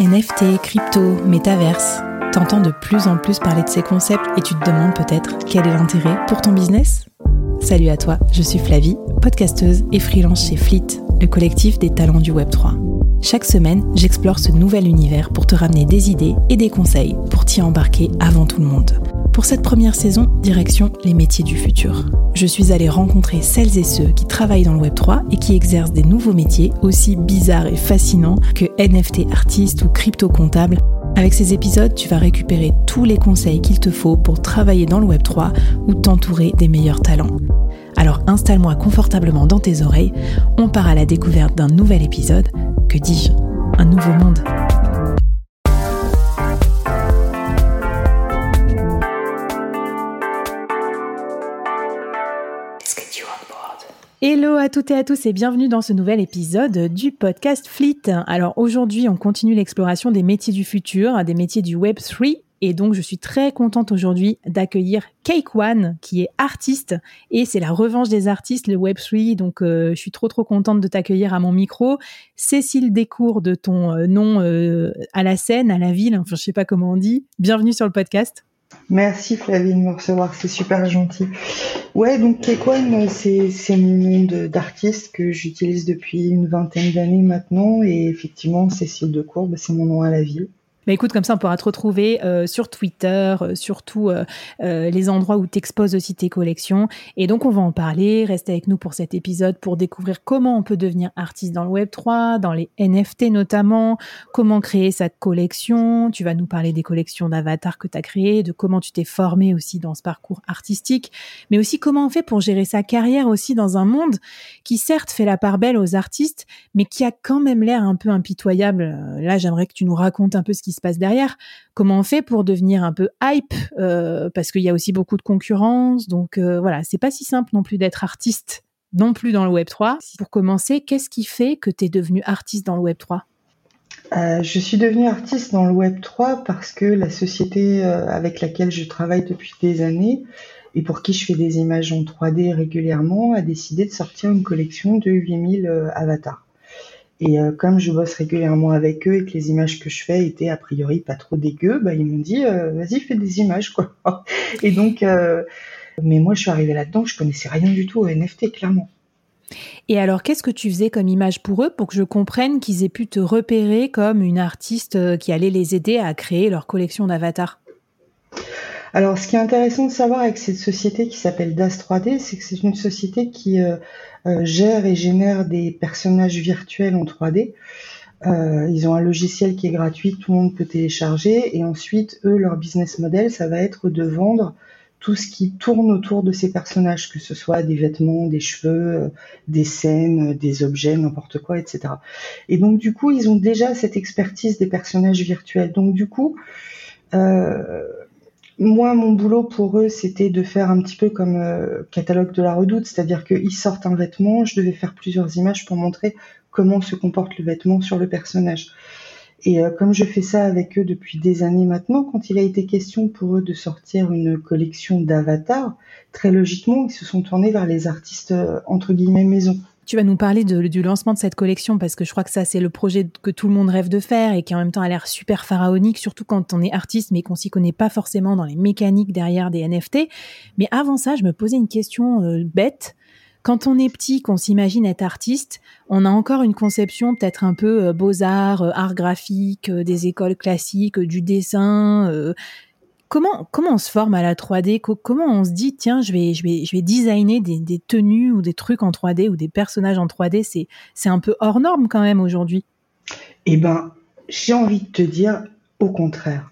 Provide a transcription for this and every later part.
NFT, crypto, métaverse. T'entends de plus en plus parler de ces concepts et tu te demandes peut-être quel est l'intérêt pour ton business? Salut à toi, je suis Flavie, podcasteuse et freelance chez Fleet, le collectif des talents du Web3. Chaque semaine, j'explore ce nouvel univers pour te ramener des idées et des conseils pour t'y embarquer avant tout le monde. Pour cette première saison, direction les métiers du futur. Je suis allée rencontrer celles et ceux qui travaillent dans le Web3 et qui exercent des nouveaux métiers aussi bizarres et fascinants que NFT artiste ou crypto comptable. Avec ces épisodes, tu vas récupérer tous les conseils qu'il te faut pour travailler dans le Web3 ou t'entourer des meilleurs talents. Alors installe-moi confortablement dans tes oreilles, on part à la découverte d'un nouvel épisode, que dis-je, un nouveau monde. Hello à toutes et à tous et bienvenue dans ce nouvel épisode du podcast Fleet. Alors aujourd'hui, on continue l'exploration des métiers du futur, des métiers du Web 3 et donc, je suis très contente aujourd'hui d'accueillir Cake One, qui est artiste, et c'est la revanche des artistes, le Web3. Donc, euh, je suis trop, trop contente de t'accueillir à mon micro. Cécile Descours, de ton euh, nom euh, à la scène, à la ville, enfin, je sais pas comment on dit. Bienvenue sur le podcast. Merci Flavie de me recevoir, c'est super gentil. Ouais, donc One, c'est mon nom d'artiste que j'utilise depuis une vingtaine d'années maintenant et effectivement Cécile Decour, bah, c'est mon nom à la ville. Bah écoute, comme ça, on pourra te retrouver euh, sur Twitter, euh, sur tous euh, les endroits où tu exposes aussi tes collections. Et donc, on va en parler. Reste avec nous pour cet épisode pour découvrir comment on peut devenir artiste dans le Web 3, dans les NFT notamment, comment créer sa collection. Tu vas nous parler des collections d'avatars que tu as créées, de comment tu t'es formé aussi dans ce parcours artistique, mais aussi comment on fait pour gérer sa carrière aussi dans un monde qui certes fait la part belle aux artistes, mais qui a quand même l'air un peu impitoyable. Là, j'aimerais que tu nous racontes un peu ce qui se passe derrière. Comment on fait pour devenir un peu hype euh, Parce qu'il y a aussi beaucoup de concurrence. Donc euh, voilà, c'est pas si simple non plus d'être artiste non plus dans le Web 3. Pour commencer, qu'est-ce qui fait que tu es devenu artiste dans le Web 3 euh, je suis devenue artiste dans le Web 3 parce que la société avec laquelle je travaille depuis des années et pour qui je fais des images en 3D régulièrement a décidé de sortir une collection de 8000 avatars. Et euh, comme je bosse régulièrement avec eux et que les images que je fais étaient a priori pas trop dégueu, bah, ils m'ont dit euh, vas-y fais des images quoi. et donc, euh, mais moi je suis arrivée là-dedans, je connaissais rien du tout au NFT clairement. Et alors, qu'est-ce que tu faisais comme image pour eux pour que je comprenne qu'ils aient pu te repérer comme une artiste qui allait les aider à créer leur collection d'avatars alors, ce qui est intéressant de savoir avec cette société qui s'appelle DAS 3D, c'est que c'est une société qui euh, euh, gère et génère des personnages virtuels en 3D. Euh, ils ont un logiciel qui est gratuit, tout le monde peut télécharger, et ensuite, eux, leur business model, ça va être de vendre tout ce qui tourne autour de ces personnages, que ce soit des vêtements, des cheveux, des scènes, des objets, n'importe quoi, etc. Et donc, du coup, ils ont déjà cette expertise des personnages virtuels. Donc, du coup, euh, moi, mon boulot pour eux, c'était de faire un petit peu comme euh, catalogue de la redoute, c'est-à-dire qu'ils sortent un vêtement, je devais faire plusieurs images pour montrer comment se comporte le vêtement sur le personnage. Et euh, comme je fais ça avec eux depuis des années maintenant, quand il a été question pour eux de sortir une collection d'avatars, très logiquement, ils se sont tournés vers les artistes euh, entre guillemets maison. Tu vas nous parler du lancement de cette collection parce que je crois que ça, c'est le projet que tout le monde rêve de faire et qui en même temps a l'air super pharaonique, surtout quand on est artiste mais qu'on s'y connaît pas forcément dans les mécaniques derrière des NFT. Mais avant ça, je me posais une question euh, bête. Quand on est petit, qu'on s'imagine être artiste, on a encore une conception peut-être un peu euh, beaux-arts, euh, art graphique, des écoles classiques, du dessin. Comment, on se forme à la 3D Comment on se dit, tiens, je vais, je vais, je vais designer des, tenues ou des trucs en 3D ou des personnages en 3D C'est, un peu hors norme quand même aujourd'hui. Eh ben, j'ai envie de te dire au contraire.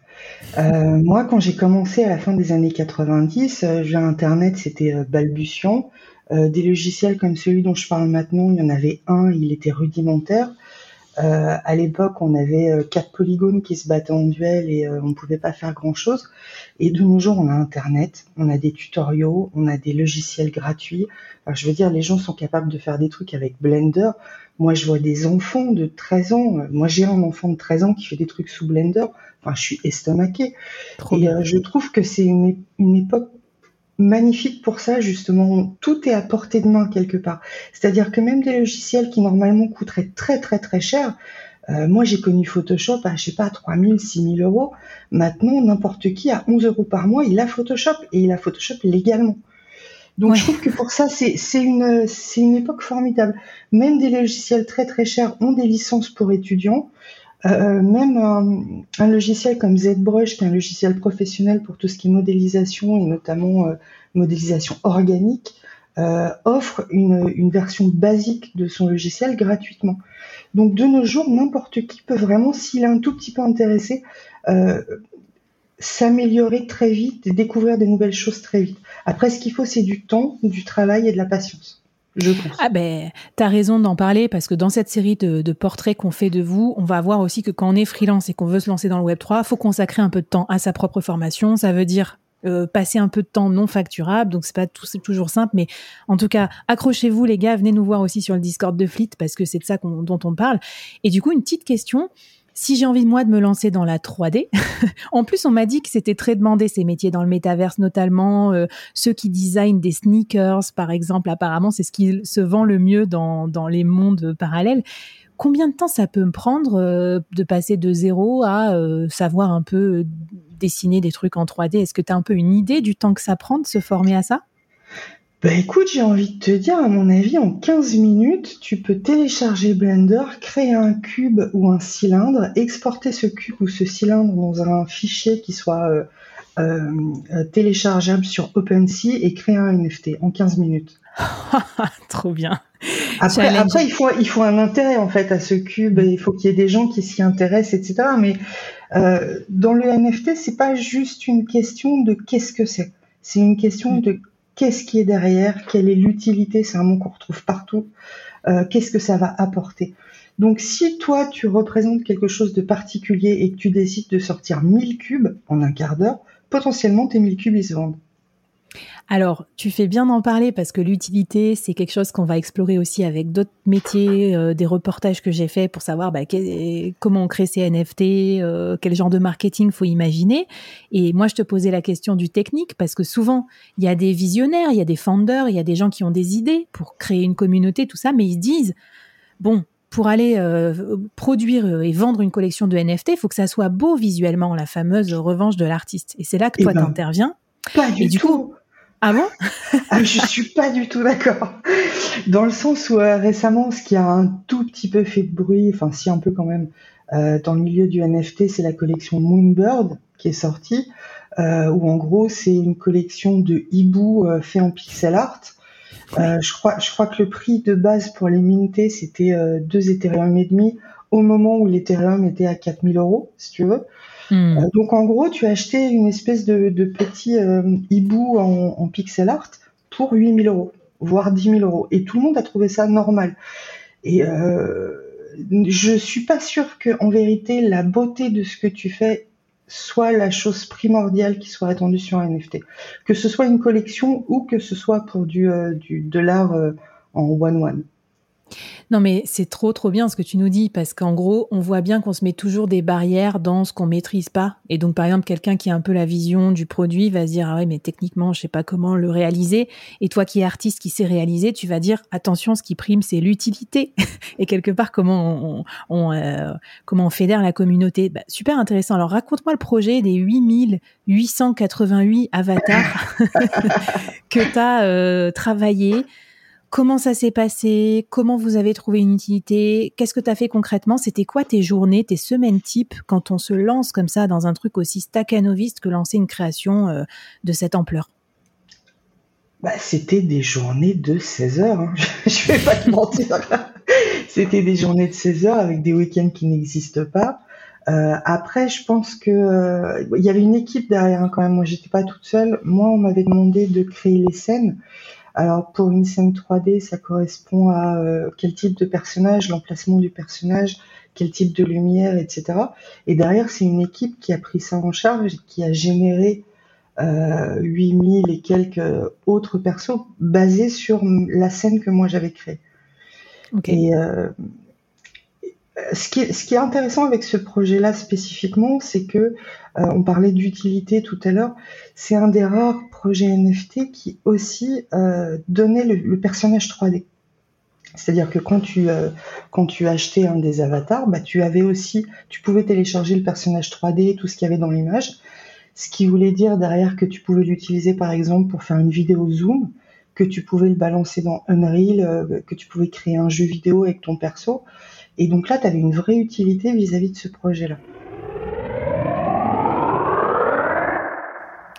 Euh, moi, quand j'ai commencé à la fin des années 90, euh, Internet, c'était euh, balbutiant. des logiciels comme celui dont je parle maintenant, il y en avait un, il était rudimentaire. Euh, à l'époque, on avait euh, quatre polygones qui se battaient en duel et euh, on ne pouvait pas faire grand-chose. Et de nos jours, on a Internet, on a des tutoriaux, on a des logiciels gratuits. je veux dire, les gens sont capables de faire des trucs avec Blender. Moi, je vois des enfants de 13 ans. Moi, j'ai un enfant de 13 ans qui fait des trucs sous Blender. Enfin, je suis estomaquée. et je trouve que c'est une, une époque magnifique pour ça, justement. Tout est à portée de main quelque part. C'est-à-dire que même des logiciels qui normalement coûteraient très très très cher, Euh, moi, j'ai connu Photoshop à, je sais pas, 3000, 6000 euros. Maintenant, n'importe qui à 11 euros par mois, il a Photoshop et il a Photoshop légalement. Donc, je trouve que pour ça, c'est une, une époque formidable. Même des logiciels très très chers ont des licences pour étudiants. Euh, même un, logiciel comme ZBrush, qui est un logiciel professionnel pour tout ce qui est modélisation et notamment euh, modélisation organique, euh, offre une, une, version basique de son logiciel gratuitement. Donc de nos jours, n'importe qui peut vraiment, s'il est un tout petit peu intéressé, s'améliorer très vite et découvrir des nouvelles choses très vite. Après, ce qu'il faut, c'est du temps, du travail et de la patience. Ah ben, t'as raison d'en parler parce que dans cette série de, portraits qu'on fait de vous, on va voir aussi que quand on est freelance et qu'on veut se lancer dans le Web 3, faut consacrer un peu de temps à sa propre formation. Ça veut dire euh, passer un peu de temps non facturable, donc c'est pas toujours simple, mais en tout cas, accrochez-vous les gars, venez nous voir aussi sur le Discord de Fleet parce que c'est de ça dont on parle. Et du coup, une petite question, si j'ai envie de moi de me lancer dans la 3D, en plus on m'a dit que c'était très demandé ces métiers dans le métaverse, notamment euh, ceux qui designent des sneakers, par exemple. Apparemment, c'est ce qui se vend le mieux dans, dans les mondes parallèles. Combien de temps ça peut me prendre euh, de passer de zéro à euh, savoir un peu dessiner des trucs en 3D Est-ce que tu as un peu une idée du temps que ça prend de se former à ça? Bah écoute, j'ai envie de te dire, à mon avis, en 15 minutes, tu peux télécharger Blender, créer un cube ou un cylindre, exporter ce cube ou ce cylindre dans un fichier qui soit euh, euh, téléchargeable sur OpenSea et créer un NFT en 15 minutes. Trop bien. Après, il, faut, il faut un intérêt en fait à ce cube, il faut qu'il y ait des gens qui s'y intéressent, etc. Mais euh, dans le NFT, c'est pas juste une question de qu'est-ce que c'est, c'est une question de qu'est-ce qui est derrière, quelle est l'utilité, c'est un mot qu'on retrouve partout, euh, qu'est-ce que ça va apporter? Donc si toi tu représentes quelque chose de particulier et que tu décides de sortir 1000 cubes en un quart d'heure, potentiellement tes 1000 cubes ils se vendent. Alors, tu fais bien d'en parler parce que l'utilité, c'est quelque chose qu'on va explorer aussi avec d'autres métiers, euh, des reportages que j'ai faits pour savoir bah, comment on crée ces NFT, euh, quel genre de marketing faut imaginer. Et moi, je te posais la question du technique parce que souvent, il y a des visionnaires, il y a des founders, il y a des gens qui ont des idées pour créer une communauté, tout ça, mais ils se disent, bon, pour aller euh, produire et vendre une collection de NFT, il faut que ça soit beau visuellement, la fameuse revanche de l'artiste. Et c'est là que toi, eh ben, tu interviens. Pas du du tout. Coup, ah bon? Ah, Je suis pas du tout d'accord. Dans le sens où euh, récemment, ce qui a un tout petit peu fait de bruit, enfin si un peu quand même, euh, dans le milieu du NFT, c'est la collection Moonbird qui est sortie, euh, où en gros c'est une collection de hiboux fait en pixel art. je crois, je crois que le prix de base pour les minter c'était 2 Ethereum et demi au moment où l'Ethereum était à 4000 euros, si tu veux. Hmm. Euh, donc en gros, tu as acheté une espèce de, petit euh, hibou en, pixel art pour 8000 euros, voire 10 000 euros. Et tout le monde a trouvé ça normal. Et euh, je suis pas sûre que en vérité la beauté de ce que tu fais soit la chose primordiale qui soit attendue sur un NFT. Que ce soit une collection ou que ce soit pour du, du de l'art en one-one. Non, mais c'est trop, trop bien ce que tu nous dis, parce qu'en gros, on voit bien qu'on se met toujours des barrières dans ce qu'on maîtrise pas. Et donc, par exemple, quelqu'un qui a un peu la vision du produit va se dire, ah oui, mais techniquement, je sais pas comment le réaliser. Et toi qui es artiste, qui sait réaliser, tu vas dire, attention, ce qui prime, c'est l'utilité. et quelque part, comment on, euh, comment on fédère la communauté. Bah, super intéressant. Alors, raconte-moi le projet des 8888 avatars que tu as euh, travaillé. Comment ça s'est passé? Comment vous avez trouvé une utilité? Qu'est-ce que tu as fait concrètement? C'était quoi tes journées, tes semaines type quand on se lance comme ça dans un truc aussi staccanoviste que lancer une création euh, de cette ampleur? Bah, C'était des journées de 16 heures. Hein. Je vais pas te mentir. C'était des journées de 16 heures avec des week-ends qui n'existent pas. Euh, après, je pense que euh, y avait une équipe derrière hein, quand même. Moi, j'étais pas toute seule. Moi, on m'avait demandé de créer les scènes. Alors pour une scène 3D, ça correspond à euh, quel type de personnage, l'emplacement du personnage, quel type de lumière, etc. Et derrière, c'est une équipe qui a pris ça en charge et qui a généré euh, 8000 et quelques autres persos basés sur la scène que moi j'avais créée. Et euh, ce, qui est, ce qui est intéressant avec ce projet-là spécifiquement, c'est que euh, on parlait d'utilité tout à l'heure. C'est un des rares projets NFT qui aussi euh, donnait le, personnage 3D. C'est-à-dire que quand tu, euh, quand tu achetais un des avatars, bah, tu avais aussi, tu pouvais télécharger le personnage 3D, tout ce qu'il y avait dans l'image. Ce qui voulait dire derrière que tu pouvais l'utiliser par exemple pour faire une vidéo Zoom, que tu pouvais le balancer dans Unreal, euh, que tu pouvais créer un jeu vidéo avec ton perso. Et donc là, tu avais une vraie utilité vis-à-vis de ce projet-là.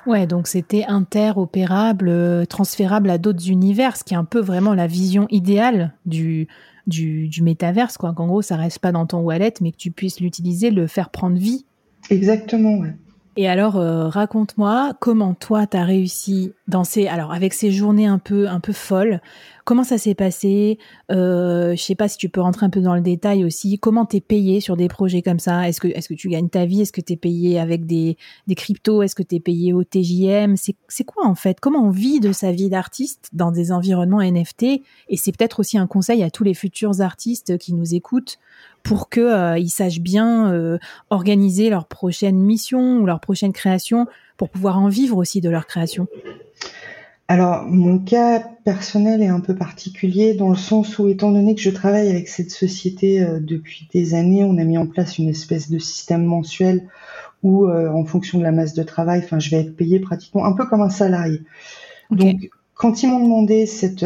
Ouais, donc c'était interopérable, euh, transférable à d'autres univers, ce qui est un peu vraiment la vision idéale du, du, du métaverse, quoi. Qu'en gros, ça reste pas dans ton wallet, mais que tu puisses l'utiliser, le faire prendre vie. Exactement, ouais. Et alors, euh, raconte-moi comment toi, tu as réussi dans ces, alors avec ces journées un peu, un peu folles, comment ça s'est passé? Euh, Je sais pas si tu peux rentrer un peu dans le détail aussi. Comment t'es payé sur des projets comme ça? Est-ce que, est-ce que tu gagnes ta vie? Est-ce que tu es payé avec des, des cryptos? Est-ce que tu es payé au TJM c'est, c'est quoi en fait? Comment on vit de sa vie d'artiste dans des environnements NFT Et c'est peut-être aussi un conseil à tous les futurs artistes qui nous écoutent pour qu'ils euh, sachent bien euh, organiser leur prochaine mission ou leur prochaine création pour pouvoir en vivre aussi de leur création alors, mon cas personnel est un peu particulier dans le sens où, étant donné que je travaille avec cette société euh, depuis des années, on a mis en place une espèce de système mensuel où, en fonction de la masse de travail, enfin, je vais être payé pratiquement un peu comme un salarié. Donc, quand ils m'ont demandé cette,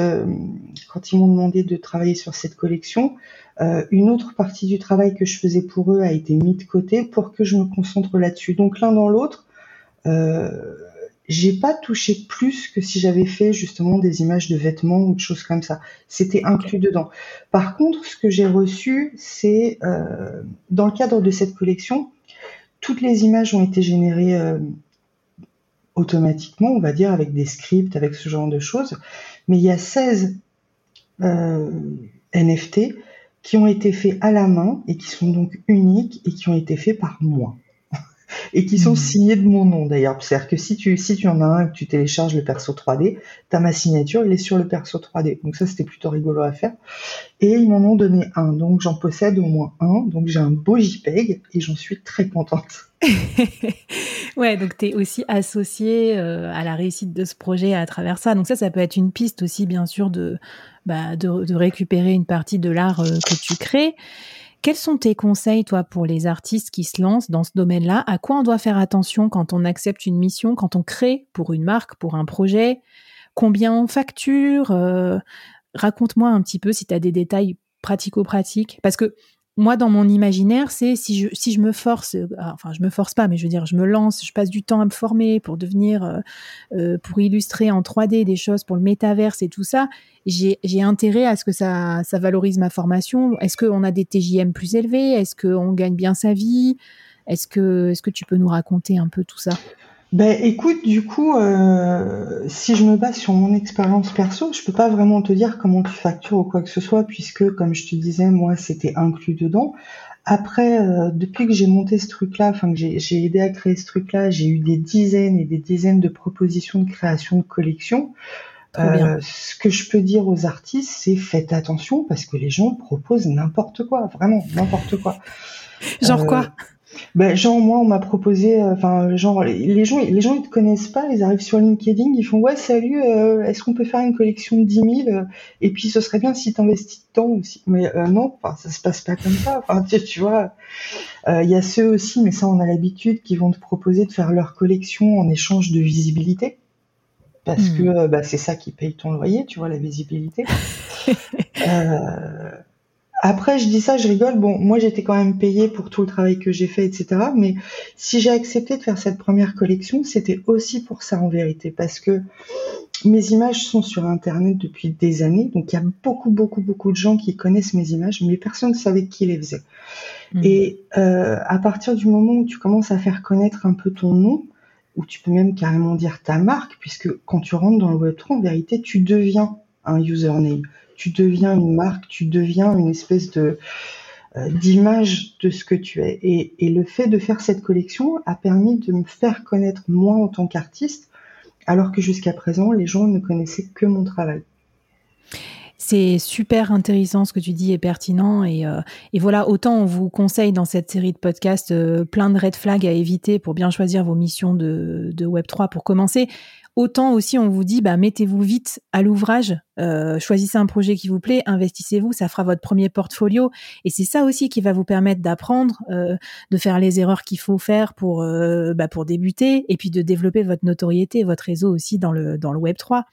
quand ils m'ont demandé de travailler sur cette collection, euh, une autre partie du travail que je faisais pour eux a été mis de côté pour que je me concentre là-dessus. Donc l'un dans l'autre, euh, j'ai pas touché plus que si j'avais fait justement des images de vêtements ou de choses comme ça. C'était inclus dedans. Par contre, ce que j'ai reçu, c'est euh, dans le cadre de cette collection, toutes les images ont été générées euh, automatiquement, on va dire, avec des scripts, avec ce genre de choses. Mais il y a 16 NFT qui ont été faits à la main et qui sont donc uniques et qui ont été faits par moi. Et qui sont hmm. signés de mon nom d'ailleurs. C'est-à-dire que si tu, si tu en as un et que tu télécharges le perso 3D, tu as ma signature, il est sur le perso 3D. Donc ça, c'était plutôt rigolo à faire. Et ils m'en ont donné un, donc j'en possède au moins un. Donc j'ai un beau JPEG et j'en suis très contente. ouais, donc tu es aussi associé euh, à la réussite de ce projet à travers ça. Donc ça, ça peut être une piste aussi, bien sûr, de, bah, de, récupérer une partie de l'art euh, que tu crées. Quels sont tes conseils, toi, pour les artistes qui se lancent dans ce domaine-là? À quoi on doit faire attention quand on accepte une mission, quand on crée pour une marque, pour un projet? Combien on facture? Euh, Raconte-moi un petit peu si tu as des détails pratico-pratiques. Parce que moi, dans mon imaginaire, c'est si je, me force, euh, enfin, je me force pas, mais je veux dire, je me lance, je passe du temps à me former pour devenir, euh, euh, pour illustrer en 3D des choses pour le métaverse et tout ça, j'ai intérêt à ce que ça, ça valorise ma formation. Est-ce qu'on a des TJM plus élevés? Est-ce qu'on gagne bien sa vie? Est -ce que tu peux nous raconter un peu tout ça? Ben écoute, du coup, euh, si je me base sur mon expérience perso, je peux pas vraiment te dire comment tu factures ou quoi que ce soit, puisque comme je te disais, moi c'était inclus dedans. Après, euh, depuis que j'ai monté ce truc-là, enfin que j'ai aidé à créer ce truc-là, j'ai eu des dizaines et des dizaines de propositions de création de collections. Euh, ce que je peux dire aux artistes, c'est faites attention parce que les gens proposent n'importe quoi, vraiment n'importe quoi. Genre quoi? Ben, genre moi on m'a proposé euh, enfin genre les gens les gens ils te connaissent pas ils arrivent sur LinkedIn ils font ouais salut euh, est-ce qu'on peut faire une collection de 10 000 et puis ce serait bien si t'investis dedans aussi mais euh, non enfin ça se passe pas comme ça enfin tu, tu vois. Il y a ceux aussi mais ça on a l'habitude qui vont te proposer de faire leur collection en échange de visibilité. Parce hmm. que bah, c'est ça qui paye ton loyer tu vois la visibilité. Euh, après, je dis ça, je rigole. Bon, moi, j'étais quand même payée pour tout le travail que j'ai fait, etc. Mais si j'ai accepté de faire cette première collection, c'était aussi pour ça en vérité, parce que mes images sont sur Internet depuis des années. Donc, il y a beaucoup, beaucoup, beaucoup de gens qui connaissent mes images, mais personne ne savait qui les faisait. Mmh. Et euh, à partir du moment où tu commences à faire connaître un peu ton nom, ou tu peux même carrément dire ta marque, puisque quand tu rentres dans le Web3, en vérité, tu deviens un username tu deviens une marque, tu deviens une espèce de euh, d'image de ce que tu es. Et, le fait de faire cette collection a permis de me faire connaître moi en tant qu'artiste, alors que jusqu'à présent, les gens ne connaissaient que mon travail. C'est super intéressant ce que tu dis et pertinent. Et, euh, et, voilà, autant on vous conseille dans cette série de podcasts euh, plein de red flags à éviter pour bien choisir vos missions de, de Web3 pour commencer. Autant aussi on vous dit, bah, mettez-vous vite à l'ouvrage, euh, choisissez un projet qui vous plaît, investissez-vous, ça fera votre premier portfolio. Et c'est ça aussi qui va vous permettre d'apprendre, euh, de faire les erreurs qu'il faut faire pour, euh, bah, pour débuter, et puis de développer votre notoriété, votre réseau aussi dans le, dans le Web 3.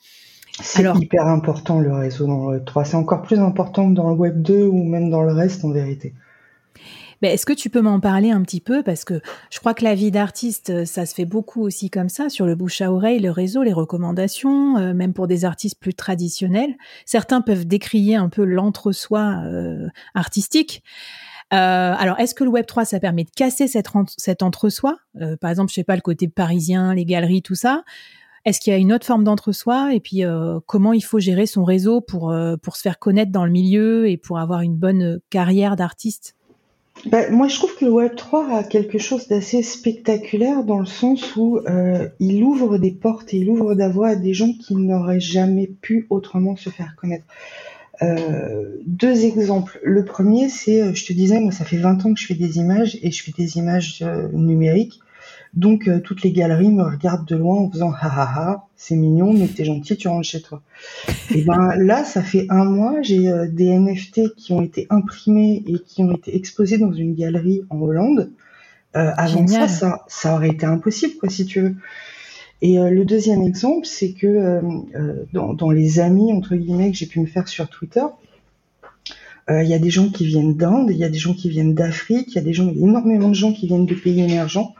C'est hyper important le réseau dans le Web 3. C'est encore plus important que dans le Web 2 ou même dans le reste en vérité. Est-ce que tu peux m'en parler un petit peu? Parce que je crois que la vie d'artiste, euh, ça se fait beaucoup aussi comme ça, sur le bouche à oreille, le réseau, les recommandations, euh, même pour des artistes plus traditionnels. Certains peuvent décrier un peu l'entre-soi euh, artistique. alors, est-ce que le Web 3, ça permet de casser cet, cet entre-soi? Par exemple, je sais pas, le côté parisien, les galeries, tout ça. Est-ce qu'il y a une autre forme d'entre-soi? Et puis, comment il faut gérer son réseau pour, pour se faire connaître dans le milieu et pour avoir une bonne carrière d'artiste? Bah, moi, je trouve que le Web3 a quelque chose d'assez spectaculaire dans le sens où euh, il ouvre des portes et il ouvre la voie à des gens qui n'auraient jamais pu autrement se faire connaître. Euh, deux exemples. Le premier, c'est, euh, je te disais, moi, ça fait 20 ans que je fais des images et je fais des images numériques. Donc euh, toutes les galeries me regardent de loin en faisant ha ha ha, c'est mignon, mais t'es gentil, tu rentres chez toi. Et ben là, ça fait un mois, j'ai euh, des NFT qui ont été imprimés et qui ont été exposés dans une galerie en Hollande. Euh, avant ça, ça, ça, aurait été impossible, quoi, si tu veux. Et le deuxième exemple, c'est que dans, dans, les amis entre guillemets que j'ai pu me faire sur Twitter, il y a des gens qui viennent d'Inde, il y a des gens qui viennent d'Afrique, il y a des gens, il y a énormément de gens qui viennent de pays émergents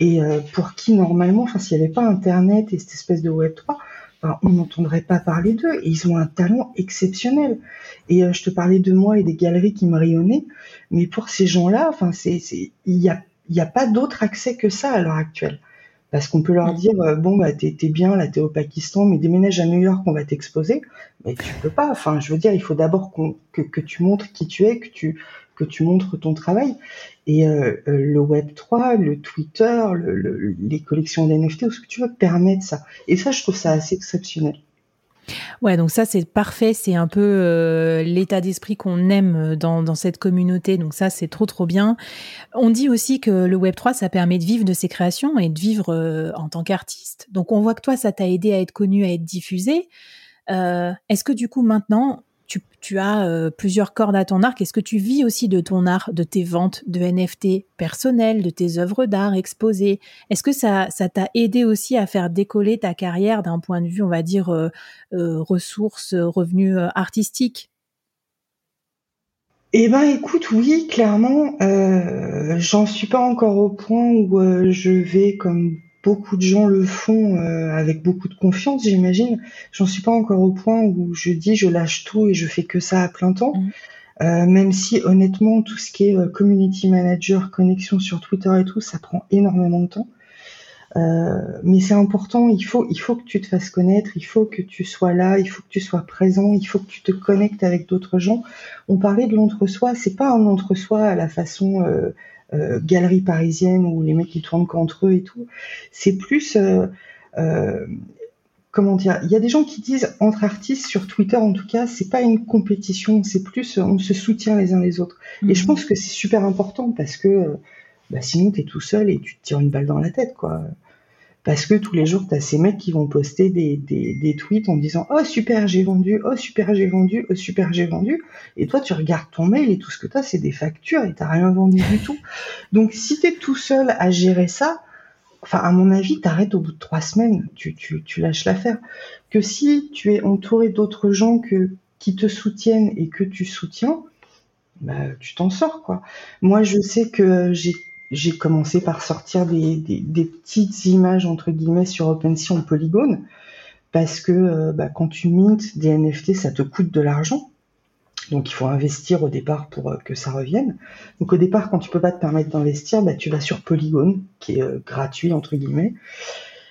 et euh, pour qui normalement, enfin s'il n'y avait pas Internet et cette espèce de Web 3, on n'entendrait pas parler d'eux. Et ils ont un talent exceptionnel. Et euh, je te parlais de moi et des galeries qui me rayonnaient, mais pour ces gens-là, enfin c'est, il n'y a, y a pas d'autre accès que ça à l'heure actuelle. Parce qu'on peut leur dire euh, bon bah t'es, bien là t'es au Pakistan mais déménage à New York on va t'exposer mais tu peux pas enfin je veux dire il faut d'abord que, que tu montres qui tu es que tu que tu montres ton travail. Et euh, euh, le Web 3, le Twitter, les collections d'NFT, ou ce que tu veux, permettent ça. Et ça, je trouve ça assez exceptionnel. Ouais, donc ça c'est parfait, c'est un peu euh, l'état d'esprit qu'on aime dans, cette communauté, donc ça c'est trop trop bien. On dit aussi que le Web 3 ça permet de vivre de ses créations et de vivre en tant qu'artiste. Donc on voit que toi ça t'a aidé à être connu, à être diffusé. Est-ce que du coup maintenant tu, as euh, plusieurs cordes à ton arc. Est-ce que tu vis aussi de ton art, de tes ventes de NFT personnelles, de tes œuvres d'art exposées? Est-ce que ça, t'a aidé aussi à faire décoller ta carrière d'un point de vue, on va dire, euh, euh, ressources, revenus artistiques? Eh ben, écoute, oui, clairement, j'en suis pas encore au point où je vais comme beaucoup de gens le font euh, avec beaucoup de confiance, j'imagine. J'en suis pas encore au point où je dis je lâche tout et je fais que ça à plein temps. Mmh. Euh, même si honnêtement tout ce qui est euh, community manager, connexion sur Twitter et tout, ça prend énormément de temps. mais c'est important, il faut, il faut que tu te fasses connaître, il faut que tu sois là, il faut que tu sois présent, il faut que tu te connectes avec d'autres gens. On parlait de l'entre-soi, c'est pas un entre-soi à la façon euh, galerie parisienne où les mecs ils tournent qu'entre eux et tout. C'est plus euh, euh, comment dire, il y a des gens qui disent entre artistes sur Twitter en tout cas, c'est pas une compétition, c'est plus on se soutient les uns les autres. Et je mhm. pense que c'est super important parce que bah, sinon tu es tout seul et tu te tires une balle dans la tête quoi parce que tous les jours, tu as ces mecs qui vont poster des, des, tweets en disant Oh super, j'ai vendu, oh super, j'ai vendu, oh super, j'ai vendu. Et toi, tu regardes ton mail et tout ce que tu as, c'est des factures et tu rien vendu du tout. Donc, si tu es tout seul à gérer ça, enfin, à mon avis, t'arrêtes au bout de trois semaines, tu, tu, tu lâches l'affaire. Que si tu es entouré d'autres gens que, qui te soutiennent et que tu soutiens, bah, tu t'en sors, quoi. Moi, je sais que j'ai j'ai commencé par sortir des, des, des, petites images entre guillemets sur OpenSea en polygone parce que euh, bah, quand tu mintes des NFT, ça te coûte de l'argent. Donc il faut investir au départ pour euh, que ça revienne. Donc au départ, quand tu peux pas te permettre d'investir, bah, tu vas sur Polygon, qui est euh, gratuit entre guillemets,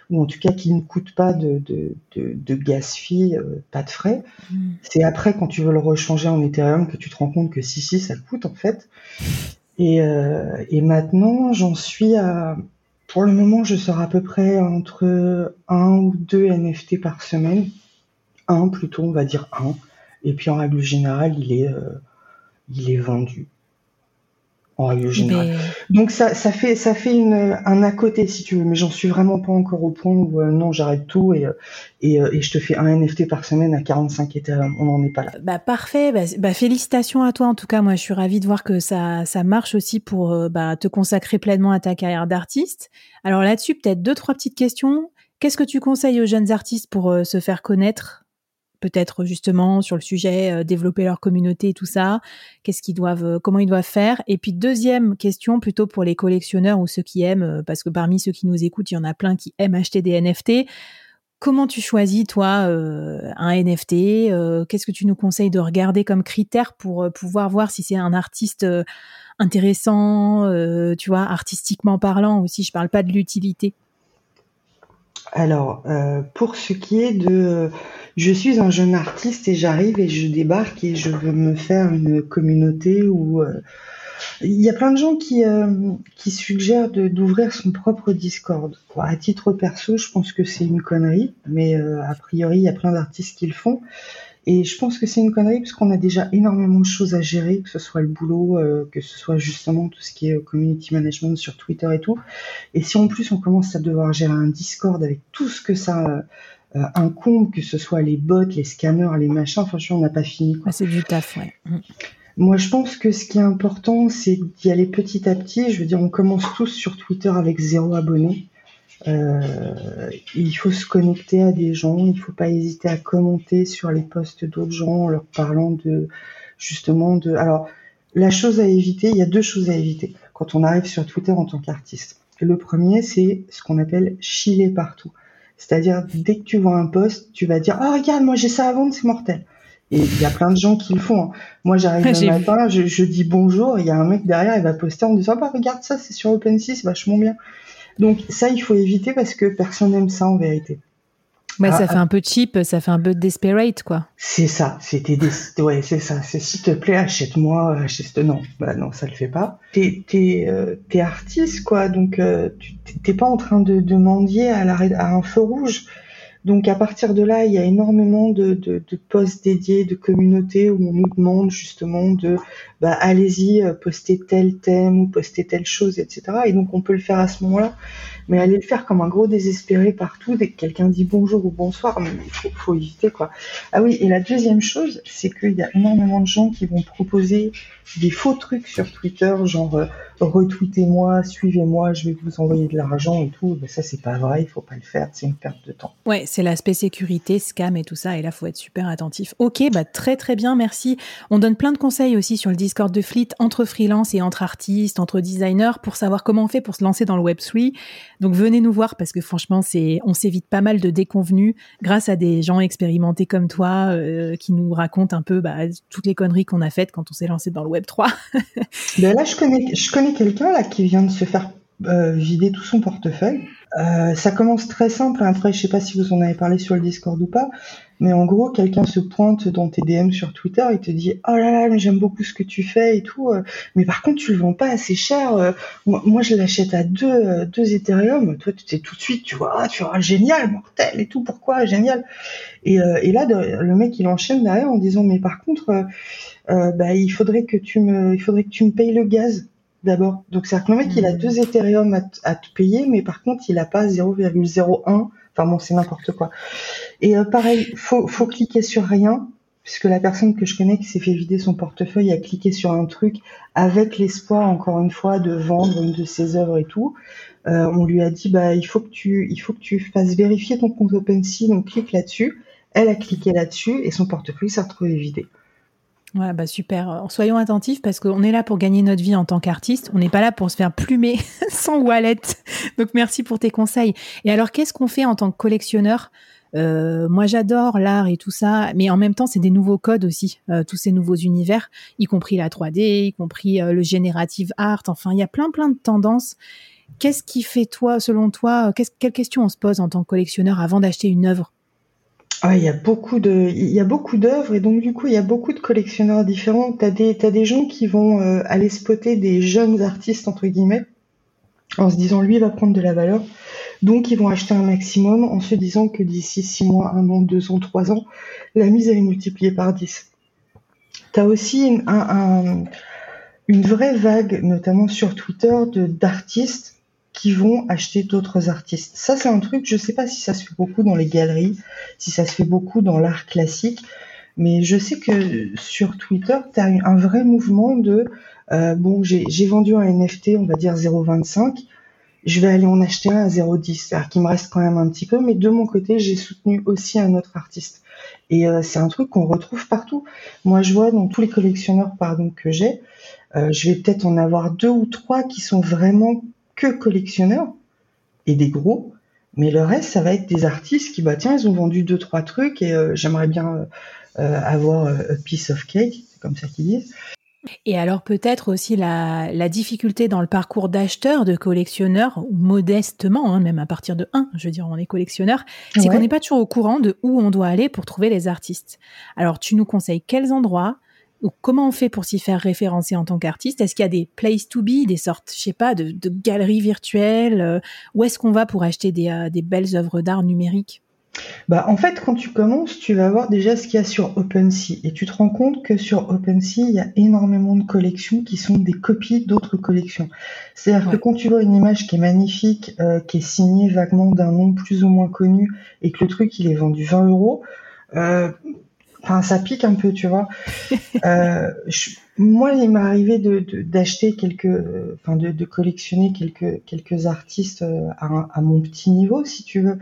ou en tout cas qui ne coûte pas de, de, de, de gas fee, pas de frais. Mm. C'est après quand tu veux le rechanger en Ethereum que tu te rends compte que si si ça coûte en fait. Et, euh, et maintenant, j'en suis à. Pour le moment, je sors à peu près entre un ou deux NFT par semaine. Un plutôt, on va dire un. Et puis en règle générale, il est, il est vendu en règle générale. Donc ça, ça fait, ça fait une, un à côté si tu veux, mais j'en suis vraiment pas encore au point où euh, non, j'arrête tout et, euh, et, euh, et, je te fais un NFT par semaine à 45 Ethereum. On n'en est pas là. Bah parfait, bah, bah, félicitations à toi en tout cas. Moi, je suis ravie de voir que ça, ça marche aussi pour bah, te consacrer pleinement à ta carrière d'artiste. Alors là-dessus, peut-être deux trois petites questions. Qu'est-ce que tu conseilles aux jeunes artistes pour se faire connaître? Peut-être justement sur le sujet euh, développer leur communauté tout ça. Qu'est-ce qu'ils doivent euh, comment ils doivent faire? Et puis deuxième question plutôt pour les collectionneurs ou ceux qui aiment euh, parce que parmi ceux qui nous écoutent il y en a plein qui aiment acheter des NFT comment tu choisis toi un NFT qu'est-ce que tu nous conseilles de regarder comme critère pour pouvoir voir si c'est un artiste intéressant tu vois artistiquement parlant aussi je parle pas de l'utilité? Alors, pour ce qui est de je suis un jeune artiste et j'arrive et je débarque et je veux me faire une communauté où euh, il y a plein de gens qui, euh, qui suggèrent d'ouvrir son propre Discord. à titre perso, je pense que c'est une connerie, mais euh, a priori, il y a plein d'artistes qui le font. Et je pense que c'est une connerie parce qu'on a déjà énormément de choses à gérer, que ce soit le boulot, que ce soit justement tout ce qui est community management sur Twitter et tout. Et si en plus on commence à devoir gérer un Discord avec tout ce que ça euh, incombe, que ce soit les bots, les scammers, les machins, franchement, on n'a pas fini. c'est du taf, ouais. Mm. Moi, je pense que ce qui est important, c'est d'y aller petit à petit. Je veux dire, on commence tous sur Twitter avec zéro abonné. Euh, il faut se connecter à des gens, il ne faut pas hésiter à commenter sur les posts d'autres gens en leur parlant de justement de. Alors, la chose à éviter, il y a deux choses à éviter quand on arrive sur Twitter en tant qu'artiste. Le premier, c'est ce qu'on appelle chiller partout. C'est-à-dire, dès que tu vois un post, tu vas dire, oh, regarde, moi, j'ai ça à vendre, c'est mortel. Et il y a plein de gens qui le font. Hein. Moi, j'arrive le matin, je, je, dis bonjour, il y a un mec derrière, il va poster en me disant, bah, regarde ça, c'est sur OpenSea, c'est vachement bien. Donc, ça, il faut éviter parce que personne n'aime ça en vérité. Bah, ça ah, fait un peu cheap, ça fait un peu desperate, quoi. C'est ça, c'était des... ouais, c'est ça. C'est s'il te plaît, achète-moi, achète. Non, bah non, ça le fait pas. T'es t'es euh, artiste, quoi. Donc euh, tu t'es pas en train de, de mendier à, la, à un feu rouge. Donc à partir de là, il y a énormément de, de, de posts dédiés, de communautés où on nous demande justement de bah, allez-y, euh, poster tel thème ou poster telle chose, etc. Et donc on peut le faire à ce moment-là mais aller le faire comme un gros désespéré partout dès que quelqu'un dit bonjour ou bonsoir, il faut, éviter quoi. Ah oui, et la deuxième chose, c'est qu'il y a énormément de gens qui vont proposer des faux trucs sur Twitter, genre euh, retweetez-moi, suivez-moi, je vais vous envoyer de l'argent et tout. Mais ça, c'est pas vrai, il faut pas le faire, c'est une perte de temps. Ouais, c'est l'aspect sécurité, scam et tout ça, et là, faut être super attentif. Ok, bah très très bien, merci. On donne plein de conseils aussi sur le Discord de Fleet entre freelance et entre artistes, entre designers, pour savoir comment on fait pour se lancer dans le Web3. Donc venez nous voir parce que franchement, c'est on s'évite pas mal de déconvenus grâce à des gens expérimentés comme toi euh, qui nous racontent un peu bah, toutes les conneries qu'on a faites quand on s'est lancé dans le Web 3. ben là, je connais, je connais quelqu'un là qui vient de se faire euh, vider tout son portefeuille. Euh, ça commence très simple. Après, je sais pas si vous en avez parlé sur le Discord ou pas, mais en gros, quelqu'un se pointe dans tes DM sur Twitter et te dit oh là là, mais j'aime beaucoup ce que tu fais et tout, euh, mais par contre, tu le vends pas assez cher. moi, je l'achète à deux, deux Ethereum. Toi, tu sais tout de suite, tu vois, ah, tu vois, génial, mortel et tout. Pourquoi génial et, et là, le mec, il enchaîne derrière en disant mais par contre, bah, il faudrait que tu me, il faudrait que tu me payes le gaz d'abord. Donc c'est-à-dire que le mec, il a hmm. deux Ethereum à, te payer, mais par contre, il a pas 0,01. Enfin bon, c'est n'importe quoi. Et euh, pareil, faut, faut cliquer sur rien, puisque la personne que je connais qui s'est fait vider son portefeuille a cliqué sur un truc avec l'espoir, encore une fois, de vendre une de ses œuvres et tout. Euh, on lui a dit, bah, il faut que tu, il faut que tu fasses vérifier ton compte OpenSea, donc clique là-dessus. Elle a cliqué là-dessus et son portefeuille s'est retrouvé vidé. Ouais, bah super. Soyons attentifs parce qu'on est là pour gagner notre vie en tant qu'artiste. On n'est pas là pour se faire plumer sans wallet. Donc merci pour tes conseils. Et alors, qu'est-ce qu'on fait en tant que collectionneur? Euh, moi, j'adore l'art et tout ça, mais en même temps, c'est des nouveaux codes aussi, euh, tous ces nouveaux univers, y compris la 3D, y compris euh, le générative art. Enfin, il y a plein, plein de tendances. Qu'est-ce qui fait toi, selon toi, quelle question on se pose en tant que collectionneur avant d'acheter une œuvre? Ah, il y a beaucoup de, il y a beaucoup d'œuvres et donc du coup il y a beaucoup de collectionneurs différents. T'as des, t'as des gens qui vont euh, aller spotter des jeunes artistes entre guillemets en se disant lui va prendre de la valeur, Donc, ils vont acheter un maximum en se disant que d'ici 6 mois, 1 an, 2 ans, 3 ans, la mise est multipliée par 10. Tu as aussi une, une vraie vague, notamment sur Twitter, d'artistes qui vont acheter d'autres artistes. Ça, c'est un truc, je sais pas si ça se fait beaucoup dans les galeries, si ça se fait beaucoup dans l'art classique, mais je sais que sur Twitter, tu as un vrai mouvement de euh, bon, j'ai vendu un NFT, on va dire 0,25, je vais aller en acheter un à 0,10. C'est-à-dire qu'il me reste quand même un petit peu, mais de mon côté, j'ai soutenu aussi un autre artiste. Et euh, c'est un truc qu'on retrouve partout. Moi, je vois dans tous les collectionneurs pardon, que j'ai, euh, je vais peut-être en avoir deux ou trois qui sont vraiment que collectionneurs et des gros. Mais le reste, ça va être des artistes qui, bah tiens, ils ont vendu deux trois trucs et euh, j'aimerais bien euh, avoir a piece of cake, c'est comme ça qu'ils disent. Et alors peut-être aussi la, difficulté dans le parcours d'acheteur, de collectionneur, modestement, hein, même à partir de 1, je veux dire, on est collectionneur, c'est qu'on n'est pas toujours au courant de où on doit aller pour trouver les artistes. Alors tu nous conseilles quels endroits, comment on fait pour s'y faire référencer en tant qu'artiste? Est-ce qu'il y a des place to be, des sortes, je sais pas, de, galeries virtuelles? Euh, Où est-ce qu'on va pour acheter des, euh, des belles œuvres d'art numériques? Bah, en fait, quand tu commences, tu vas voir déjà ce qu'il y a sur OpenSea. Et tu te rends compte que sur OpenSea, il y a énormément de collections qui sont des copies d'autres collections. C'est-à-dire que quand tu vois une image qui est magnifique, euh, qui est signée vaguement d'un nom plus ou moins connu, et que le truc, il est vendu 20 euros, euh, Enfin, ça pique un peu, tu vois. Euh, moi, il m'est arrivé de, d'acheter quelques, enfin, de, collectionner quelques, quelques artistes euh, à, mon petit niveau, si tu veux.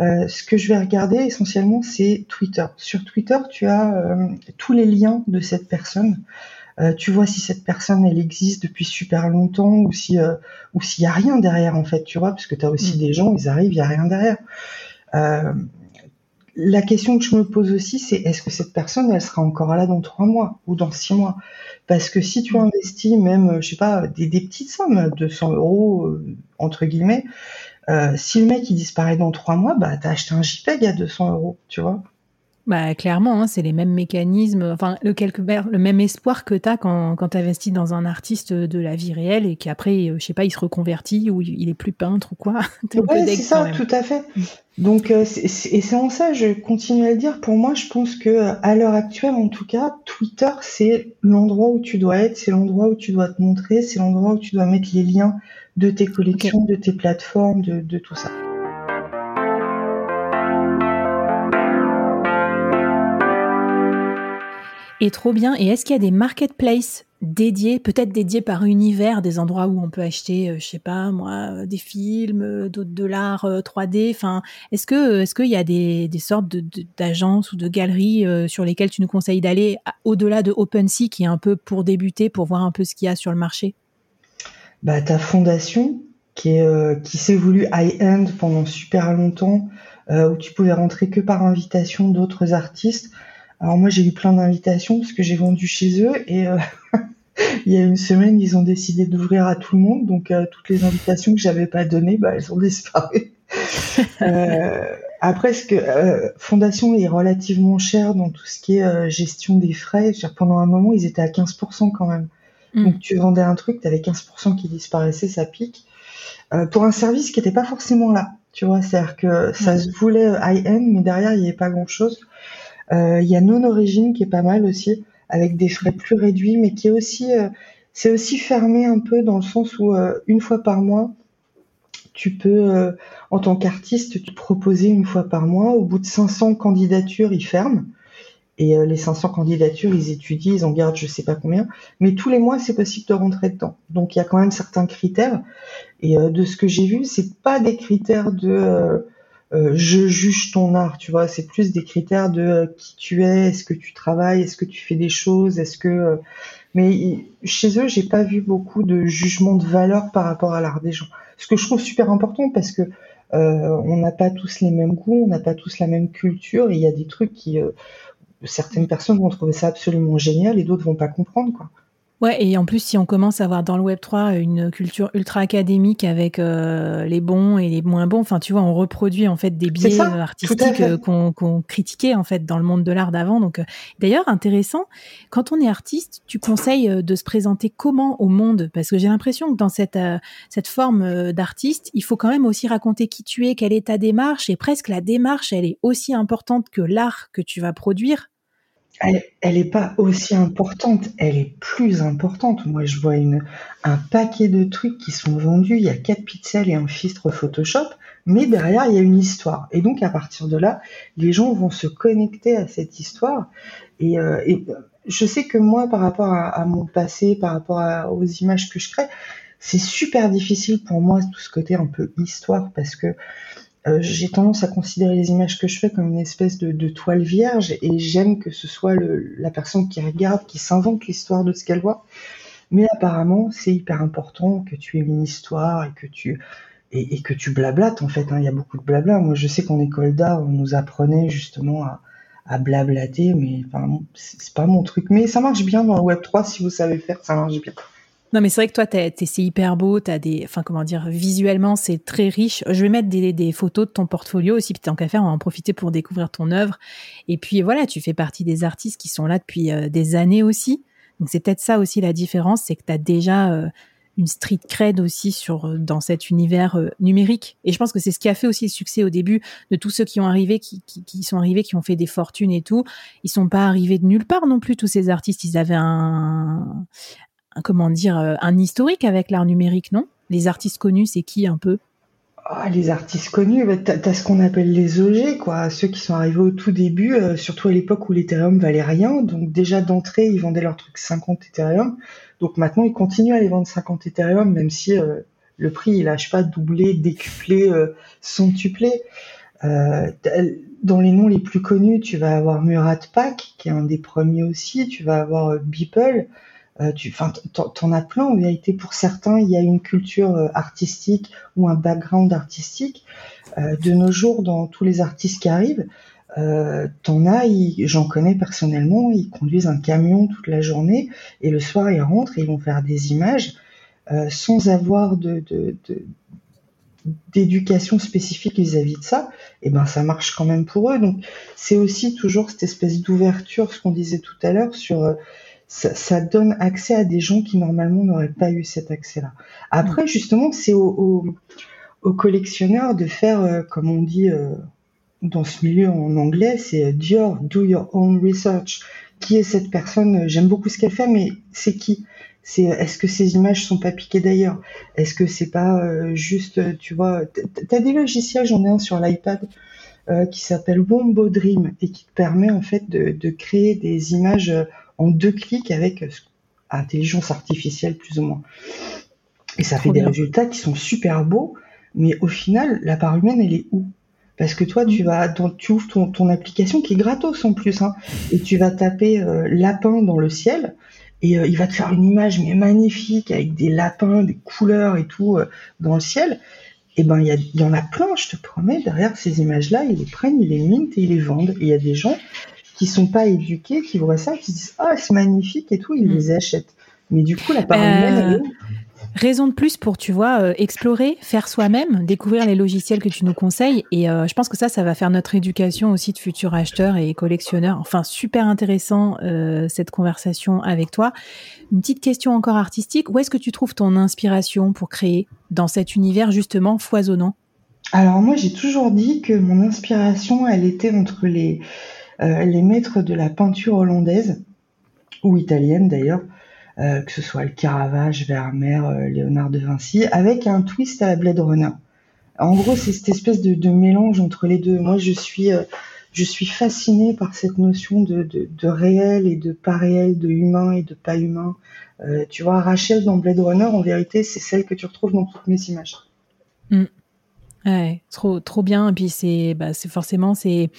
Euh, ce que je vais regarder essentiellement, c'est Twitter. Sur Twitter, tu as tous les liens de cette personne. tu vois si cette personne elle existe depuis super longtemps ou si ou s'il y a rien derrière en fait, tu vois, parce que tu as aussi mm. des gens, ils arrivent, il y a rien derrière. Euh, la question que je me pose aussi, c'est est-ce que cette personne, elle sera encore là dans trois mois ou dans six mois? Parce que si tu investis même, je sais pas, des, petites sommes, 200 euros euh, entre guillemets, euh, si le mec il disparaît dans trois mois, bah t'as acheté un JPEG à 200 euros, tu vois? Bah, clairement, hein, c'est les mêmes mécanismes, enfin, le, quelque le même espoir que tu as quand, quand tu investis dans un artiste de la vie réelle et qu'après, euh, je sais pas, il se reconvertit ou il est plus peintre ou quoi. ouais, c'est ça, tout à fait. Donc, euh, et c'est en ça, je continue à le dire, pour moi, je pense que euh, à l'heure actuelle, en tout cas, Twitter, c'est l'endroit où tu dois être, c'est l'endroit où tu dois te montrer, c'est l'endroit où tu dois mettre les liens de tes collections, de tes plateformes, de, de tout ça. Et trop bien. Et est-ce qu'il y a des marketplaces dédiés, peut-être dédiés par univers, des endroits où on peut acheter, euh, je sais pas moi, euh, des films, euh, d'autres de l'art 3D. Enfin, est-ce que est-ce qu'il y a des, sortes d'agences ou de galeries sur lesquelles tu nous conseilles d'aller au-delà de OpenSea, qui est un peu pour débuter, pour voir un peu ce qu'il y a sur le marché? Bah ta fondation qui est qui s'est voulu high-end pendant super longtemps, où tu pouvais rentrer que par invitation d'autres artistes. Alors moi j'ai eu plein d'invitations parce que j'ai vendu chez eux et euh, il y a une semaine ils ont décidé d'ouvrir à tout le monde donc euh, toutes les invitations que j'avais pas données bah elles ont disparu. euh, après ce que Fondation est relativement cher dans tout ce qui est gestion des frais. Pendant un moment ils étaient à 15% quand même. Mm. Donc tu vendais un truc, tu avais 15% qui disparaissait, ça pique. pour un service qui n'était pas forcément là. Tu vois, c'est-à-dire que ça mm. se voulait high-end, mais derrière, il n'y avait pas grand-chose. Euh, il y a Non Origine qui est pas mal aussi, avec des frais plus réduits, mais qui est aussi, euh, c'est aussi fermé un peu dans le sens où euh, une fois par mois, tu peux, en tant qu'artiste, te proposer une fois par mois. Au bout de 500 candidatures, ils ferment. Et les 500 candidatures, ils étudient, ils en gardent je sais pas combien. Mais tous les mois, c'est possible de rentrer dedans. Donc il y a quand même certains critères. Et de ce que j'ai vu, c'est pas des critères de euh, je juge ton art, tu vois. C'est plus des critères de euh, qui tu es, est-ce que tu travailles, est-ce que tu fais des choses, est-ce que. Euh, mais chez eux, j'ai pas vu beaucoup de jugement de valeur par rapport à l'art des gens. Ce que je trouve super important parce que on n'a pas tous les mêmes goûts, on n'a pas tous la même culture, il y a des trucs qui certaines personnes vont trouver ça absolument génial et d'autres vont pas comprendre, quoi. Ouais, et en plus, si on commence à avoir dans le Web 3 une culture ultra académique avec euh, les bons et les moins bons, enfin, tu vois, on reproduit en fait des biais euh, artistiques euh, qu'on critiquait en fait dans le monde de l'art d'avant. Donc, d'ailleurs, intéressant, quand on est artiste, tu conseilles de se présenter comment au monde? Parce que j'ai l'impression que dans cette cette forme d'artiste, il faut quand même aussi raconter qui tu es, quelle est ta démarche, et presque la démarche, elle est aussi importante que l'art que tu vas produire elle n'est pas aussi importante, elle est plus importante. Moi, je vois un paquet de trucs qui sont vendus. Il y a quatre pixels et un filtre Photoshop, mais derrière, il y a une histoire. Et donc, à partir de là, les gens vont se connecter à cette histoire. Et, euh, je sais que moi, par rapport à, mon passé, par rapport aux images que je crée, c'est super difficile pour moi tout ce côté un peu histoire parce que euh, j'ai tendance à considérer les images que je fais comme une espèce de, toile vierge et j'aime que ce soit la personne qui regarde, qui s'invente l'histoire de ce qu'elle voit. Mais apparemment, c'est hyper important que tu aies une histoire et que tu et, que tu blablates en fait. Hein. Il y a beaucoup de blabla. Moi, je sais qu'en école d'art, on nous apprenait justement à, à blablater, mais c'est pas mon truc. Mais ça marche bien dans le Web 3 si vous savez faire, ça marche bien. Non, mais c'est vrai que toi, c'est hyper beau, t'as des, enfin, comment dire, visuellement, c'est très riche. Je vais mettre des, photos de ton portfolio aussi, puis tant qu'à faire, on va en profiter pour découvrir ton œuvre. Et puis voilà, tu fais partie des artistes qui sont là depuis euh, des années aussi. Donc c'est peut-être ça aussi la différence, c'est que tu as déjà euh, une street cred aussi sur euh, dans cet univers numérique. Et je pense que c'est ce qui a fait aussi le succès au début de tous ceux qui ont arrivé, qui, qui, qui, sont arrivés, qui ont fait des fortunes et tout. Ils sont pas arrivés de nulle part non plus. Tous ces artistes, ils avaient un, comment dire, euh, un historique avec l'art numérique, non? Les artistes connus, c'est qui un peu? Ah, les artistes connus, bah, tu as, ce qu'on appelle les OG, quoi, ceux qui sont arrivés au tout début, euh, surtout à l'époque où l'Ethereum valait rien. Donc déjà d'entrée, ils vendaient leurs trucs 50 Ethereum. Donc maintenant, ils continuent à les vendre 50 Ethereum, même si euh, le prix, il lâche pas doublé, décuplé, centuplé. dans les noms les plus connus, tu vas avoir Murat Pak, qui est un des premiers aussi. Tu vas avoir Beeple. Euh, tu, enfin, t'en as plein en vérité. Pour certains, il y a une culture euh, artistique ou un background artistique. Euh, de nos jours, dans tous les artistes qui arrivent, t'en as, j'en connais personnellement, ils conduisent un camion toute la journée et le soir ils rentrent et ils vont faire des images sans avoir d'éducation spécifique vis-à-vis de ça, et ben ça marche quand même pour eux. Donc c'est aussi toujours cette espèce d'ouverture, ce qu'on disait tout à l'heure sur ça, donne accès à des gens qui normalement n'auraient pas eu cet accès-là. Après, justement, c'est aux au, collectionneurs de faire, euh, comme on dit euh, dans ce milieu en anglais, c'est euh, Dior, do your own research. Qui est cette personne J'aime beaucoup ce qu'elle fait, mais c'est qui? C'est est-ce que ces images sont pas piquées d'ailleurs? Est-ce que c'est pas juste, tu vois, t'as des logiciels, j'en ai un sur l'iPad qui s'appelle Wombo Dream et qui te permet en fait de, de créer des images en deux clics avec intelligence artificielle plus ou moins. Et ça fait des résultats qui sont super beaux, mais au final, la part humaine, elle est où? Parce que toi, tu vas, tu ouvres ton, application qui est gratos en plus, hein, et tu vas taper euh, lapin dans le ciel, et euh, il va te faire une image mais magnifique avec des lapins, des couleurs et tout euh, dans le ciel. Et ben, il y, en a plein, je te promets, derrière ces images-là, ils les prennent, ils les mintent et ils les vendent. Il y a des gens qui sont pas éduqués, qui voient ça, qui se disent ah c'est magnifique et tout, ils mm. les achètent. Mais du coup la part humaine, euh, Raison de plus pour, tu vois, euh, explorer, faire soi-même, découvrir les logiciels que tu nous conseilles. Et euh, je pense que ça, ça va faire notre éducation aussi de futurs acheteurs et collectionneurs. Enfin, super intéressant cette conversation avec toi. Une petite question encore artistique. Où est-ce que tu trouves ton inspiration pour créer dans cet univers justement foisonnant? Alors moi, j'ai toujours dit que mon inspiration, elle était entre les euh, les maîtres de la peinture hollandaise, ou italienne d'ailleurs, euh, que ce soit le Caravage, Vermeer, euh, Léonard de Vinci, avec un twist à la Blade Runner. En gros, c'est cette espèce de, mélange entre les deux. Moi, je suis, suis fascinée par cette notion de, réel et de pas réel, de humain et de pas humain. tu vois, Rachel dans Blade Runner, en vérité, c'est celle que tu retrouves dans toutes mes images. Mm. Ouais, trop, trop bien. Et puis c'est, bah, c'est forcément, c'est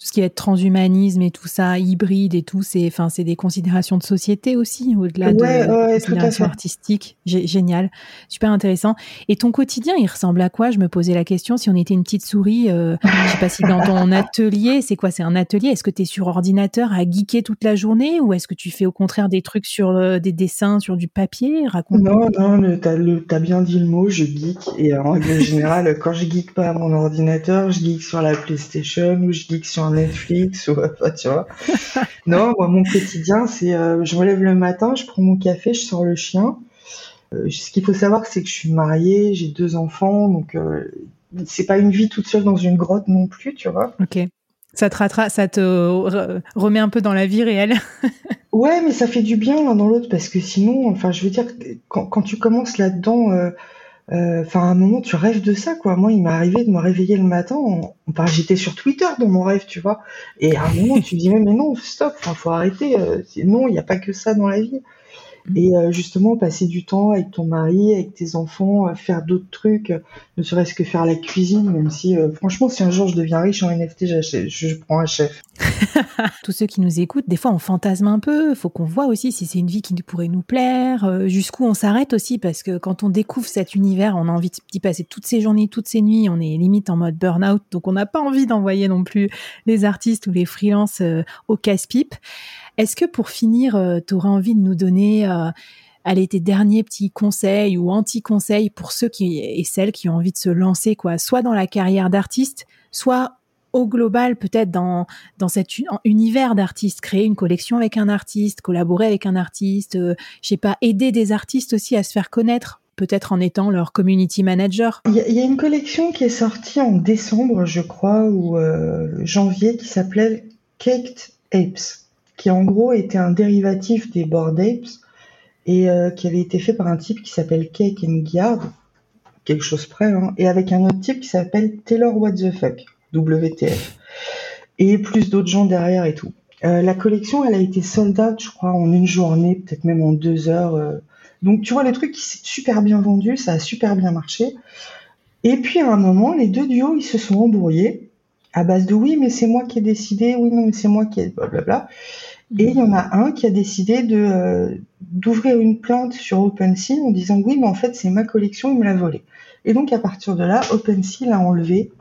tout ce qui est transhumanisme et tout ça, hybride et tout, c'est enfin c'est des considérations de société aussi au-delà de, ouais, considérations artistiques. Génial, super intéressant. Et ton quotidien, il ressemble à quoi? Je me posais la question si on était une petite souris. Euh, je sais pas si dans ton atelier, c'est quoi? C'est un atelier? Est-ce que tu es sur ordinateur à geeker toute la journée ou est-ce que tu fais au contraire des trucs sur euh, des dessins sur du papier? Raconte. Non, non, t'as as bien dit le mot. Je geek et en règle générale, quand je geek pas à mon ordinateur, je geek sur la PlayStation ou je geek sur Netflix ou tu vois. non, moi mon quotidien c'est euh, je me lève le matin, je prends mon café, je sors le chien. Euh, ce qu'il faut savoir c'est que je suis mariée, j'ai deux enfants, donc euh, c'est pas une vie toute seule dans une grotte non plus, tu vois. Ok. Ça te ça te remet un peu dans la vie réelle. ouais, mais ça fait du bien l'un dans l'autre parce que sinon, enfin, je veux dire, quand, quand tu commences là-dedans, euh, enfin, à un moment, tu rêves de ça, quoi. Moi, il m'est arrivé de me réveiller le matin. Enfin, j'étais sur Twitter dans mon rêve, tu vois. Et à un moment, tu dis, mais, non, stop, faut arrêter. Euh, non, il n'y a pas que ça dans la vie. Et euh, justement, passer du temps avec ton mari, avec tes enfants, euh, faire d'autres trucs, euh, ne serait-ce que faire la cuisine, même si, franchement, si un jour je deviens riche en NFT, je, je prends un chef. Tous ceux qui nous écoutent, des fois, on fantasme un peu. Faut qu'on voit aussi si c'est une vie qui pourrait nous plaire, jusqu'où on s'arrête aussi, parce que quand on découvre cet univers, on a envie d'y passer toutes ces journées, toutes ces nuits. On est limite en mode burn-out, donc on n'a pas envie d'envoyer non plus les artistes ou les freelances au casse-pipe. Est-ce que pour finir, euh, tu aurais envie de nous donner euh, allez, tes derniers petits conseils ou anti-conseils pour ceux qui, et celles qui ont envie de se lancer, quoi, soit dans la carrière d'artiste, soit au global, peut-être dans, dans cet univers d'artiste, créer une collection avec un artiste, collaborer avec un artiste, euh, je sais pas, aider des artistes aussi à se faire connaître, peut-être en étant leur community manager. Il y, a une collection qui est sortie en décembre, je crois, ou janvier, qui s'appelait Caked Apes qui en gros était un dérivatif des Bored Apes et euh, qui avait été fait par un type qui s'appelle Cake and Guard, quelque chose près, hein, et avec un autre type qui s'appelle Taylor What the Fuck, WTF, et plus d'autres gens derrière et tout. Euh, la collection, elle a été sold out, je crois, en une journée, peut-être même en deux heures. Euh. Donc tu vois, le truc qui s'est super bien vendu, ça a super bien marché. Et puis à un moment, les deux duos, ils se sont embrouillés à base de oui, mais c'est moi qui ai décidé, oui, non, mais c'est moi qui ai blablabla. Et il y en a un qui a décidé de euh, d'ouvrir une plainte sur OpenSea en disant oui, mais en fait c'est ma collection, il me l'a volé. Et donc à partir de là, OpenSea l'a enlevé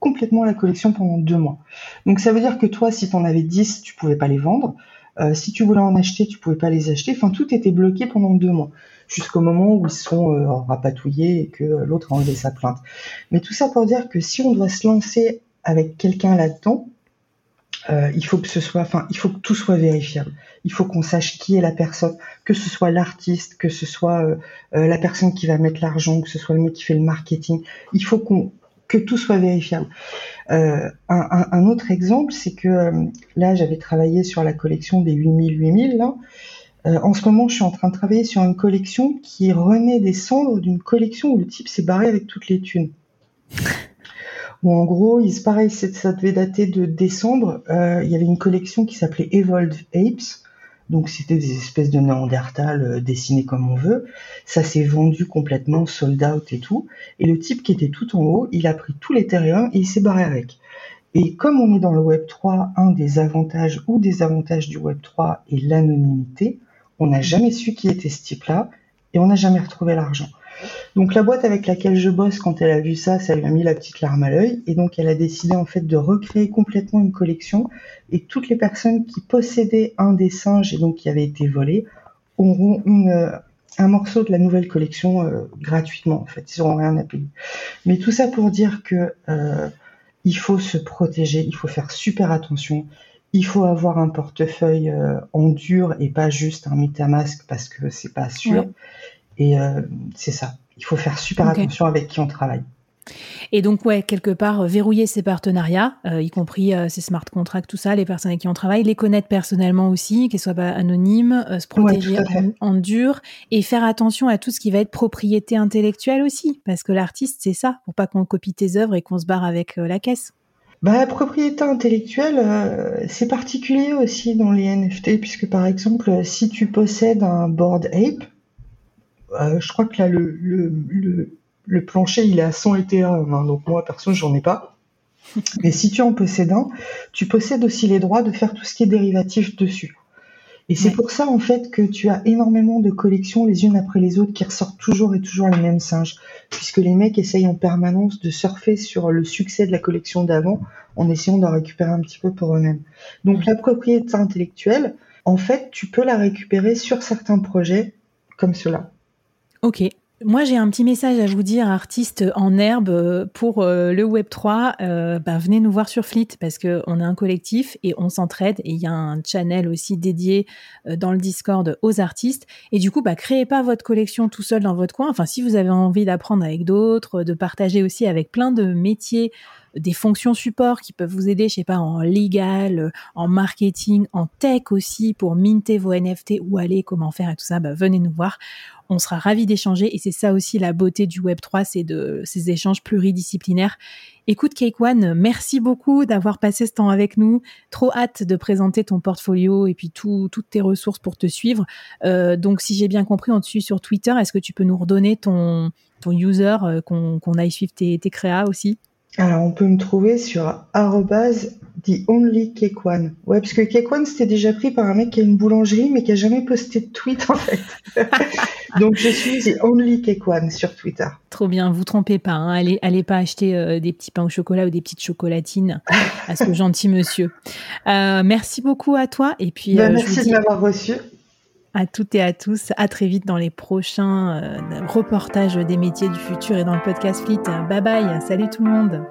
complètement la collection pendant deux mois. Donc ça veut dire que toi, si tu en avais 10, tu pouvais pas les vendre. Euh, si tu voulais en acheter, tu pouvais pas les acheter. Enfin, tout était bloqué pendant deux mois, jusqu'au moment où ils sont euh, rapatouillés et que l'autre a enlevé sa plainte. Mais tout ça pour dire que si on doit se lancer avec quelqu'un là-dedans, euh, il faut que tout soit vérifiable. Il faut qu'on sache qui est la personne, que ce soit l'artiste, que ce soit euh, euh, la personne qui va mettre l'argent, que ce soit le mec qui fait le marketing. Il faut qu'on que tout soit vérifiable. Un, autre exemple, c'est que là, j'avais travaillé sur la collection des 8000 8000 là. en ce moment, je suis en train de travailler sur une collection qui renaît des cendres d'une collection où le type s'est barré avec toutes les thunes où en gros, il, pareil, ça devait dater de décembre. Euh, il y avait une collection qui s'appelait Evolved Apes. Donc c'était des espèces de Néandertal euh, dessinés comme on veut. Ça s'est vendu complètement, sold out et tout. Et le type qui était tout en haut, il a pris tout l'Ethereum et il s'est barré avec. Et comme on est dans le Web 3, un des avantages ou des avantages du Web 3 est l'anonymité. On n'a jamais su qui était ce type-là et on n'a jamais retrouvé l'argent. Donc la boîte avec laquelle je bosse, quand elle a vu ça, ça lui a mis la petite larme à l'œil, et donc elle a décidé en fait de recréer complètement une collection, et toutes les personnes qui possédaient un des singes et donc qui avait été volé auront euh, un morceau de la nouvelle collection euh, gratuitement en fait, ils n'auront rien à payer. Mais tout ça pour dire que euh, il faut se protéger, il faut faire super attention. Il faut avoir un portefeuille en dur et pas juste un MetaMask parce que c'est pas sûr. Et euh, c'est ça. Il faut faire super attention avec qui on travaille. Et donc, ouais, quelque part, euh, verrouiller ses partenariats, euh, y compris ses smart contracts, tout ça, les personnes avec qui on travaille, les connaître personnellement aussi, qu'elles soient pas anonymes, se protéger en, dur et faire attention à tout ce qui va être propriété intellectuelle aussi, parce que l'artiste, c'est ça, pour pas qu'on copie tes œuvres et qu'on se barre avec la caisse. Bah, propriété intellectuelle, c'est particulier aussi dans les NFT, puisque par exemple, si tu possèdes un board ape, euh, je crois que là, le, le, le, plancher, il est à 100 Ethereum. Hein, donc moi, perso, j'en ai pas. Mais si tu en possèdes un, tu possèdes aussi les droits de faire tout ce qui est dérivatif dessus. Et c'est pour ça, en fait, que tu as énormément de collections les unes après les autres qui ressortent toujours et toujours les mêmes singes. Puisque les mecs essayent en permanence de surfer sur le succès de la collection d'avant en essayant d'en récupérer un petit peu pour eux-mêmes. Donc, la propriété intellectuelle, en fait, tu peux la récupérer sur certains projets comme cela. Ok, moi, j'ai un petit message à vous dire, artistes en herbe, euh, pour euh, le Web3. Euh, bah, venez nous voir sur Fleet parce qu'on est un collectif et on s'entraide. Et il y a un channel aussi dédié dans le Discord aux artistes. Et du coup, bah, créez pas votre collection tout seul dans votre coin. Enfin, si vous avez envie d'apprendre avec d'autres, de partager aussi avec plein de métiers des fonctions support qui peuvent vous aider, je sais pas, en légal, en marketing, en tech aussi pour minter vos NFT, où aller, comment faire et tout ça, bah, venez nous voir. On sera ravis d'échanger et c'est ça aussi la beauté du Web 3, c'est de ces échanges pluridisciplinaires. Écoute Cake One, merci beaucoup d'avoir passé ce temps avec nous. Trop hâte de présenter ton portfolio et puis toutes tes ressources pour te suivre. Euh, donc si j'ai bien compris, on te suit sur Twitter. Est-ce que tu peux nous redonner ton, ton user, euh, qu'on aille suivre tes, tes créas aussi? Alors, on peut me trouver sur the only cake one. Ouais, parce que one, c'était déjà pris par un mec qui a une boulangerie, mais qui a jamais posté de tweet, en fait. Donc, je suis the only sur Twitter. Trop bien, vous trompez pas. Hein. Allez, allez pas acheter euh, des petits pains au chocolat ou des petites chocolatines à ce gentil monsieur. Euh, merci beaucoup à toi. Et puis, bah, euh, merci de m'avoir reçu. À toutes et à tous, à très vite dans les prochains reportages des métiers du futur et dans le podcast Fleet. Bye bye, salut tout le monde.